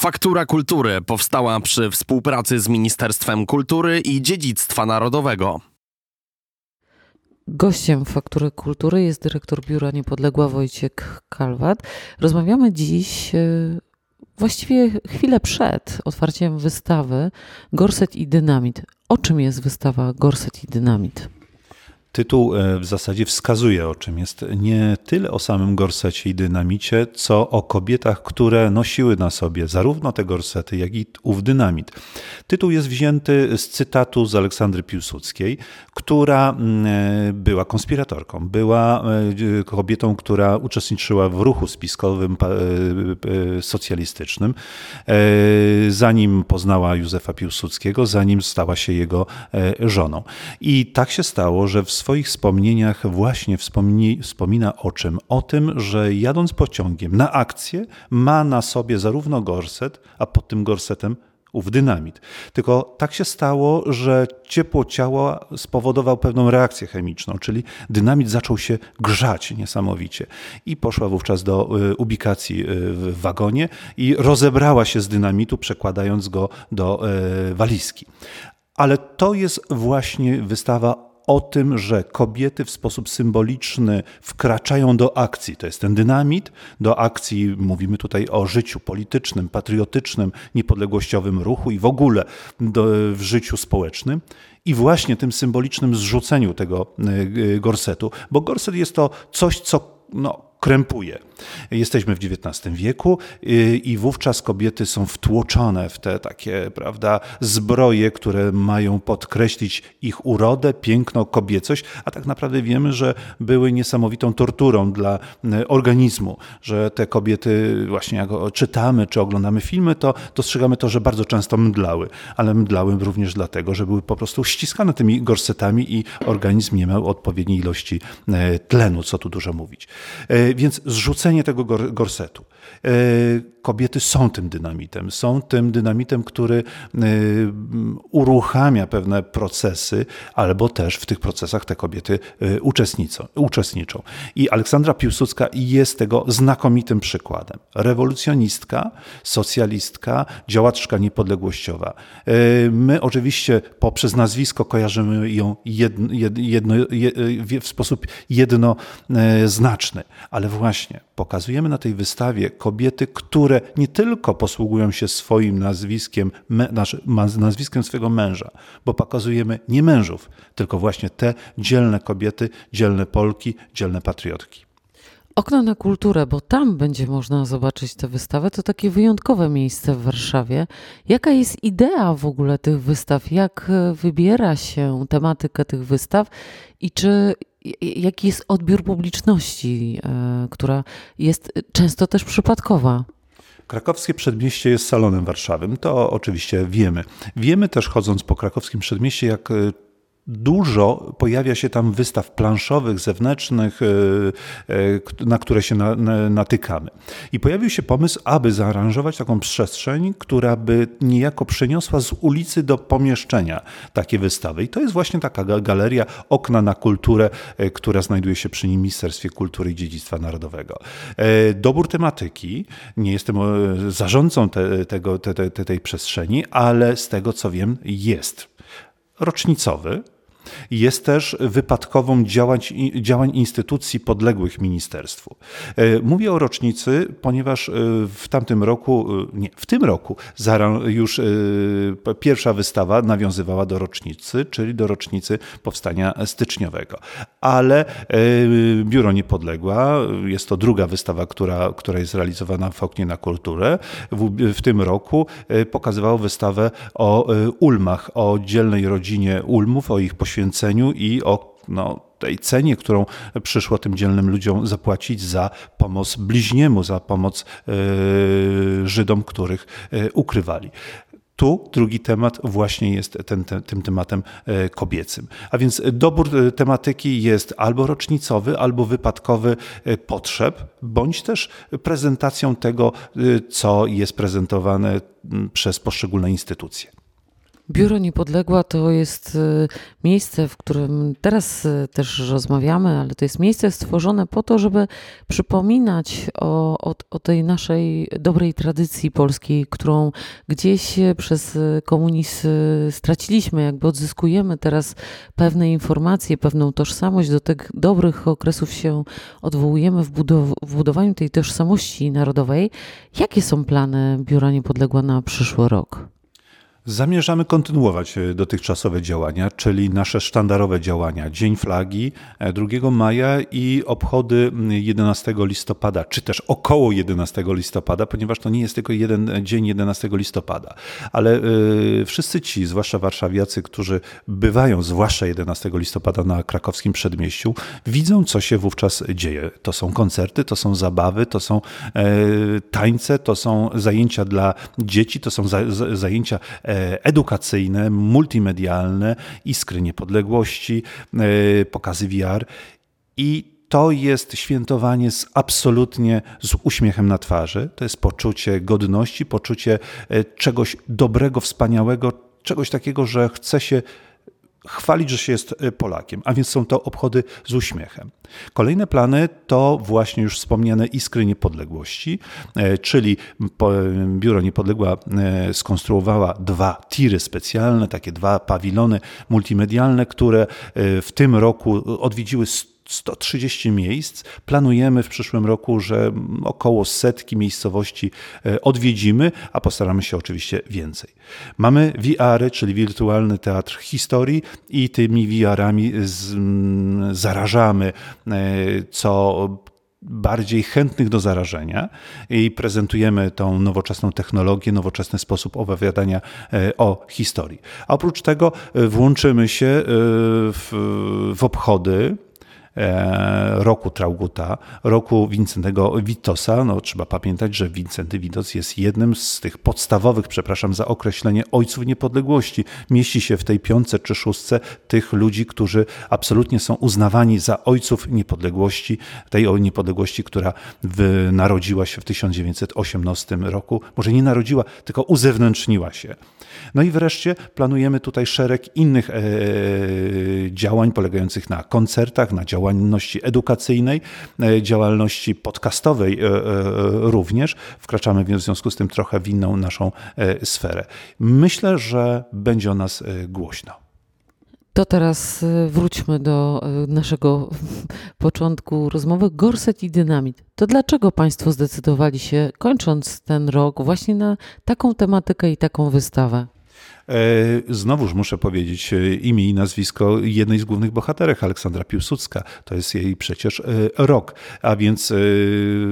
Faktura Kultury powstała przy współpracy z Ministerstwem Kultury i Dziedzictwa Narodowego. Gościem Faktury Kultury jest dyrektor Biura Niepodległa Wojciech Kalwat. Rozmawiamy dziś e, właściwie chwilę przed otwarciem wystawy Gorset i Dynamit. O czym jest wystawa Gorset i Dynamit? Tytuł e, w zasadzie wskazuje, o czym jest nie tyle o samym gorsecie i dynamicie, co o kobietach, które nosiły na sobie zarówno te gorsety, jak i ów dynamit. Tytuł jest wzięty z cytatu z Aleksandry Piłsudskiej, która mm, e, była konspiratorką, była e, kobietą, która uczestniczyła w ruchu spiskowym socjalistycznym, zanim poznała Józefa Piłsudskiego, zanim stała się jego żoną. I tak się stało, że w swoich wspomnieniach właśnie wspomni, wspomina o czym? O tym, że jadąc pociągiem na akcję ma na sobie zarówno gorset, a pod tym gorsetem ów dynamit. Tylko tak się stało, że ciepło ciała spowodował pewną reakcję chemiczną, czyli dynamit zaczął się grzać niesamowicie. I poszła wówczas do y, ubikacji y, w wagonie i rozebrała się z dynamitu, przekładając go do y, walizki. Ale to jest właśnie wystawa o tym, że kobiety w sposób symboliczny wkraczają do akcji. To jest ten dynamit, do akcji, mówimy tutaj o życiu politycznym, patriotycznym, niepodległościowym ruchu i w ogóle do, w życiu społecznym. I właśnie tym symbolicznym zrzuceniu tego e, gorsetu, bo gorset jest to coś, co no, krępuje. Jesteśmy w XIX wieku y, i wówczas kobiety są wtłoczone w te takie, prawda, zbroje, które mają podkreślić ich urodę, piękno, kobiecość, a tak naprawdę wiemy, że były niesamowitą torturą dla y, organizmu, że te kobiety, właśnie jak czytamy czy oglądamy filmy, to dostrzegamy to, że bardzo często mdlały, ale mdlały również dlatego, że były po prostu ściskane tymi gorsetami i organizm nie miał odpowiedniej ilości y, tlenu, co tu dużo mówić. Więc zrzucenie tego gorsetu. E, kobiety są tym dynamitem, są tym dynamitem, który e, uruchamia pewne procesy, albo też w tych procesach te kobiety e, uczestniczą. uczestniczą. I Aleksandra Piłsudska jest tego znakomitym przykładem. Rewolucjonistka, socjalistka, działaczka niepodległościowa. My oczywiście poprzez nazwisko kojarzymy ją jedno, jedno, w sposób jednoznaczny, ale właśnie pokazujemy na tej wystawie kobiety, które nie tylko posługują się swoim nazwiskiem, nazwiskiem swojego męża, bo pokazujemy nie mężów, tylko właśnie te dzielne kobiety, dzielne Polki, dzielne patriotki. Okno na kulturę, bo tam będzie można zobaczyć tę wystawę, to takie wyjątkowe miejsce w Warszawie. Jaka jest idea w ogóle tych wystaw? Jak wybiera się tematykę tych wystaw i czy jaki jest odbiór publiczności, e, która jest często też przypadkowa? Krakowskie Przedmieście jest salonem warszawym, to oczywiście wiemy. Wiemy też, chodząc po krakowskim przedmieście, jak e, dużo pojawia się tam wystaw planszowych, zewnętrznych, e, e, na które się natykamy. I pojawił się pomysł, aby zaaranżować taką przestrzeń, która by niejako przeniosła z ulicy do pomieszczenia takie wystawy. I to jest właśnie taka galeria Okna na kulturę, e, która znajduje się przy Ministerstwie Kultury i Dziedzictwa Narodowego. Dobór tematyki, nie jestem zarządcą te, tego, te, te, tej przestrzeni, ale z tego co wiem, jest rocznicowy, jest też wypadkową działań, działań instytucji podległych ministerstwu. E, mówię o rocznicy, ponieważ e, w tamtym roku, e, nie, w tym roku już pierwsza wystawa nawiązywała do rocznicy, czyli do rocznicy powstania styczniowego. Ale Biuro Niepodległa, jest to druga wystawa, która, która jest realizowana w Oknie na Kulturę, w, w tym roku pokazywało wystawę o Ulmach, o dzielnej rodzinie Ulmów, o ich poświęceniu poświęceniu i o no, tej cenie, którą przyszło tym dzielnym ludziom zapłacić za pomoc bliźniemu, za pomoc yy, Żydom, których yy, ukrywali. Tu drugi temat właśnie jest ten, ten, tym tematem e, kobiecym. A więc dobór tematyki jest albo rocznicowy, albo wypadkowy potrzeb, bądź też prezentacją tego, co jest prezentowane przez poszczególne instytucje. Biuro Niepodległa to jest y, miejsce, w którym teraz y, też rozmawiamy, ale to jest miejsce stworzone po to, żeby przypominać o, o, o tej naszej dobrej tradycji polskiej, którą gdzieś przez komunizm straciliśmy, jakby odzyskujemy teraz pewne informacje, pewną tożsamość, do tych dobrych okresów się odwołujemy w, budow w budowaniu tej tożsamości narodowej. Jakie są plany Biura Niepodległa na przyszły rok? Zamierzamy kontynuować e, dotychczasowe działania, czyli nasze sztandarowe działania. Dzień Flagi 2 e, maja i obchody 11 listopada, czy też około 11 listopada, ponieważ to nie jest tylko jeden dzień 11 listopada. Ale y, wszyscy ci, zwłaszcza warszawiacy, którzy bywają zwłaszcza 11 listopada na krakowskim przedmieściu, widzą, co się wówczas dzieje. To są koncerty, to są zabawy, to są y, tańce, to są zajęcia dla dzieci, to są za, zajęcia E, edukacyjne, multimedialne, iskry niepodległości, e, pokazy VR i to jest świętowanie z absolutnie z uśmiechem na twarzy. To jest poczucie godności, poczucie e, czegoś dobrego, wspaniałego, czegoś takiego, że chce się chwalić, że się jest e, Polakiem, a więc są to obchody z uśmiechem. Kolejne plany to właśnie już wspomniane Iskry Niepodległości, e, czyli Biuro Niepodległa e, skonstruowała dwa tiry specjalne, takie dwa pawilony multimedialne, które w tym roku odwiedziły 130 miejsc. Planujemy w przyszłym roku, że około setki miejscowości e, odwiedzimy, a postaramy się oczywiście więcej. Mamy VR-y, czyli wirtualny teatr historii i tymi VR-ami zarażamy e, co bardziej chętnych do zarażenia i prezentujemy tą nowoczesną technologię, nowoczesny sposób opowiadania e, o historii. A oprócz tego włączymy się w, w obchody roku Trauguta, roku Wincentego Witosa. No, trzeba pamiętać, że Wincenty Witos jest jednym z tych podstawowych, przepraszam za określenie, ojców niepodległości. Mieści się w tej piątce czy szóstce tych ludzi, którzy absolutnie są uznawani za ojców niepodległości, tej niepodległości, która narodziła się w 1918 roku. Może nie narodziła, tylko uzewnętrzniła się. No i wreszcie planujemy tutaj szereg innych e, działań polegających na koncertach, na działalności edukacyjnej, e, działalności podcastowej e, również. Wkraczamy w związku z tym trochę w inną naszą sferę. Myślę, że będzie o nas głośno. To teraz wróćmy do naszego początku rozmowy. Gorset i dynamit. To dlaczego Państwo zdecydowali się, kończąc ten rok, właśnie na taką tematykę i taką wystawę? E, znowuż muszę powiedzieć e, imię i nazwisko jednej z głównych bohaterek, Aleksandra Piłsudska. To jest jej przecież e, rok. A więc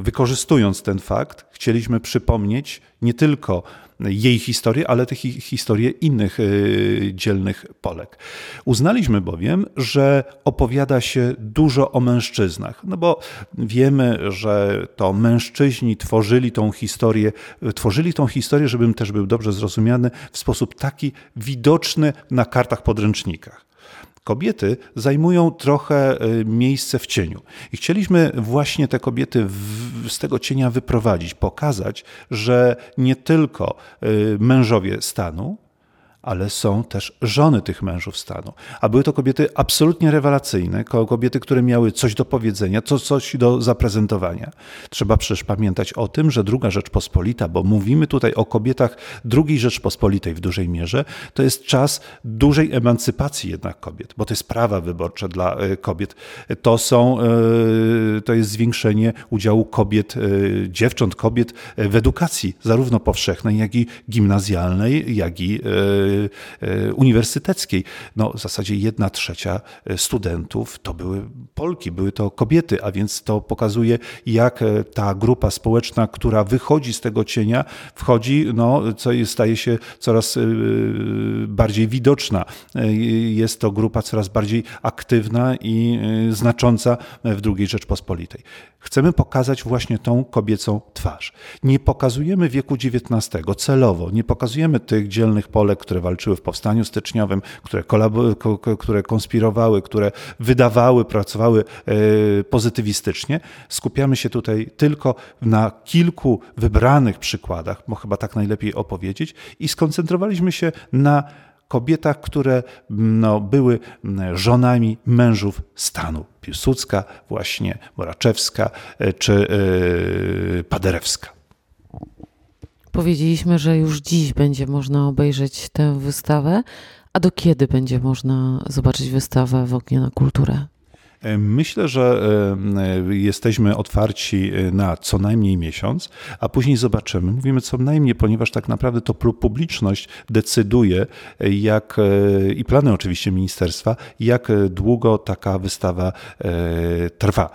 wykorzystując ten fakt, chcieliśmy przypomnieć nie tylko jej historię, ale też historię innych dzielnych Polek. Uznaliśmy bowiem, że opowiada się dużo o mężczyznach, no bo wiemy, że to mężczyźni tworzyli tą historię, tworzyli tą historię, żebym też był dobrze zrozumiany, w sposób taki widoczny na kartach podręcznikach kobiety zajmują trochę e, miejsce w cieniu. I chcieliśmy właśnie te kobiety w, z tego cienia wyprowadzić, pokazać, że nie tylko e, mężowie stanu, ale są też żony tych mężów stanu. A były to kobiety absolutnie rewelacyjne, kobiety, które miały coś do powiedzenia, coś do zaprezentowania. Trzeba przecież pamiętać o tym, że druga Rzeczpospolita, bo mówimy tutaj o kobietach drugiej Rzeczpospolitej w dużej mierze, to jest czas dużej emancypacji jednak kobiet, bo to jest prawa wyborcze dla e, kobiet. To, są, e, to jest zwiększenie udziału kobiet, e, dziewcząt, kobiet w edukacji, zarówno powszechnej, jak i gimnazjalnej, jak i uniwersyteckiej. No, w zasadzie jedna trzecia e, studentów to były Polki, były to kobiety, a więc to pokazuje, jak e, ta grupa społeczna, która wychodzi z tego cienia, wchodzi, no, co staje się coraz bardziej widoczna. Jest to grupa coraz bardziej aktywna i znacząca w II Rzeczpospolitej. Chcemy pokazać właśnie tą kobiecą twarz. Nie pokazujemy wieku XIX celowo, nie pokazujemy tych dzielnych Polek, które walczyły w powstaniu styczniowym, które, które konspirowały, które wydawały, pracowały e, pozytywistycznie. Skupiamy się tutaj tylko na kilku wybranych przykładach, bo chyba tak najlepiej opowiedzieć, i skoncentrowaliśmy się na kobietach, które no, były żonami mężów stanu. Piłsudska, właśnie Moraczewska czy Paderewska. Powiedzieliśmy, że już dziś będzie można obejrzeć tę wystawę. A do kiedy będzie można zobaczyć wystawę w oknie na kulturę? Myślę, że e, jesteśmy otwarci e, na co najmniej miesiąc, a później zobaczymy. Mówimy co najmniej, ponieważ tak naprawdę to publiczność decyduje, e, jak i plany oczywiście ministerstwa, jak długo taka wystawa trwa.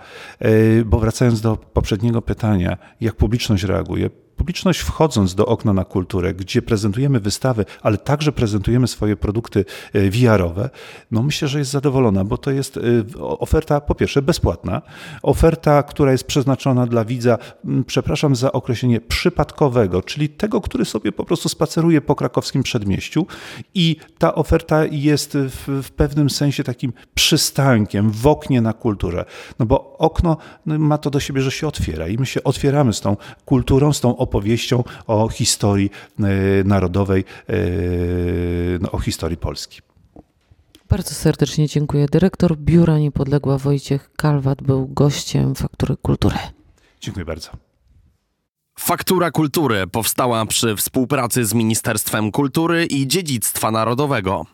Bo wracając do poprzedniego pytania, jak publiczność reaguje, publiczność wchodząc do okna na kulturę, gdzie prezentujemy wystawy, ale także prezentujemy swoje produkty e, VR-owe, no myślę, że jest zadowolona, bo to jest e, oferta po pierwsze bezpłatna, oferta, która jest przeznaczona dla widza, przepraszam za określenie przypadkowego, czyli tego, który sobie po prostu spaceruje po krakowskim przedmieściu i ta oferta jest w, w pewnym sensie takim przystankiem w oknie na kulturę, no bo okno no, ma to do siebie, że się otwiera i my się otwieramy z tą kulturą, z tą opowieścią o historii e, narodowej, e, no, o historii Polski. Bardzo serdecznie dziękuję. Dyrektor Biura Niepodległa Wojciech Kalwat był gościem Faktury Kultury. Dziękuję bardzo. Faktura Kultury powstała przy współpracy z Ministerstwem Kultury i Dziedzictwa Narodowego.